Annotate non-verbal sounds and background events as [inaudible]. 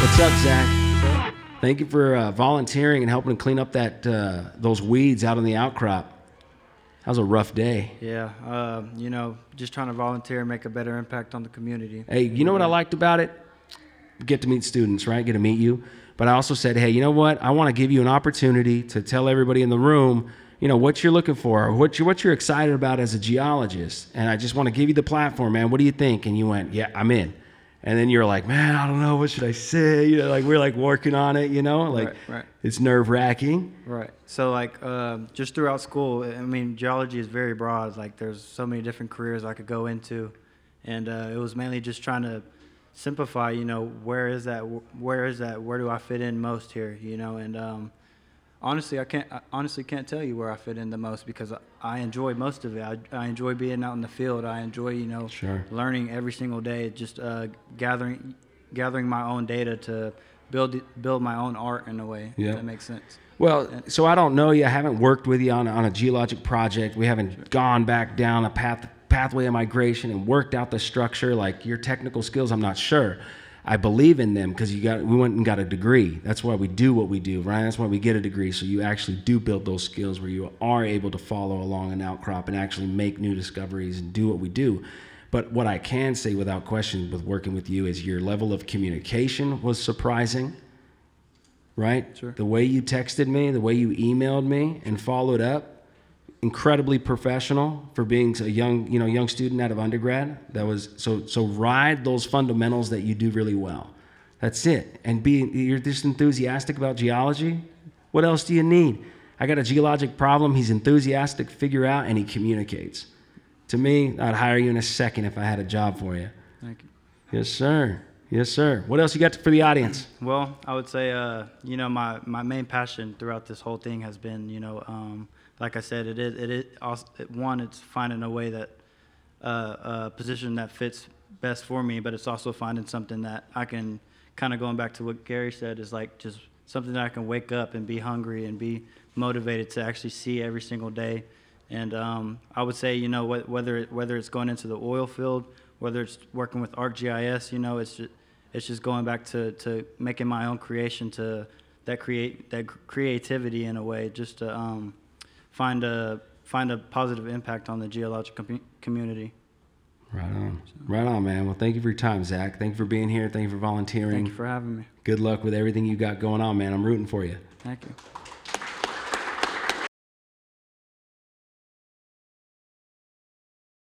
What's up, Zach? Thank you for uh, volunteering and helping to clean up that uh, those weeds out on the outcrop. That was a rough day. Yeah, uh, you know, just trying to volunteer and make a better impact on the community. Hey, you know what I liked about it? Get to meet students, right? Get to meet you. But I also said, hey, you know what? I want to give you an opportunity to tell everybody in the room, you know, what you're looking for, or what you're, what you're excited about as a geologist. And I just want to give you the platform, man. What do you think? And you went, yeah, I'm in. And then you're like, man, I don't know, what should I say? You know, like we're like working on it, you know, like Right, right. it's nerve wracking. Right. So like um, just throughout school, I mean, geology is very broad. Like there's so many different careers I could go into, and uh, it was mainly just trying to simplify. You know, where is that? Where is that? Where do I fit in most here? You know, and um, honestly, I can't. I honestly can't tell you where I fit in the most because I, I enjoy most of it. I, I enjoy being out in the field. I enjoy you know Sure. learning every single day. Just uh, gathering gathering my own data to build build my own art in a way. Yeah. That makes sense. Well, so I don't know you. I haven't worked with you on, on a geologic project. We haven't gone back down a path pathway of migration and worked out the structure. Like your technical skills, I'm not sure. I believe in them because you got we went and got a degree. That's why we do what we do, right? That's why we get a degree. So you actually do build those skills where you are able to follow along an outcrop and actually make new discoveries and do what we do. But what I can say without question with working with you is your level of communication was surprising right? Sure. The way you texted me, the way you emailed me and followed up, incredibly professional for being a young, you know, young student out of undergrad. That was so so ride those fundamentals that you do really well. That's it. And be you're just enthusiastic about geology. What else do you need? I got a geologic problem. He's enthusiastic, figure out, and he communicates. To me, I'd hire you in a second if I had a job for you. Thank you. Yes, sir. Yes, sir. What else you got for the audience? [clears throat] Well, I would say, uh, you know, my, my main passion throughout this whole thing has been, you know, um, like I said, it is, it is also, one, it's finding a way that, uh, a position that fits best for me, but it's also finding something that I can, kind of going back to what Gary said, is like just something that I can wake up and be hungry and be motivated to actually see every single day. And um, I would say, you know, wh- whether it, whether it's going into the oil field, whether it's working with ArcGIS, you know, it's just, it's just going back to, to making my own creation to that create that creativity in a way, just to um, find a find a positive impact on the geologic com- community. Right on. Right on, man. Well, thank you for your time, Zach. Thank you for being here. Thank you for volunteering. Thank you for having me. Good luck with everything you got going on, man. I'm rooting for you. Thank you.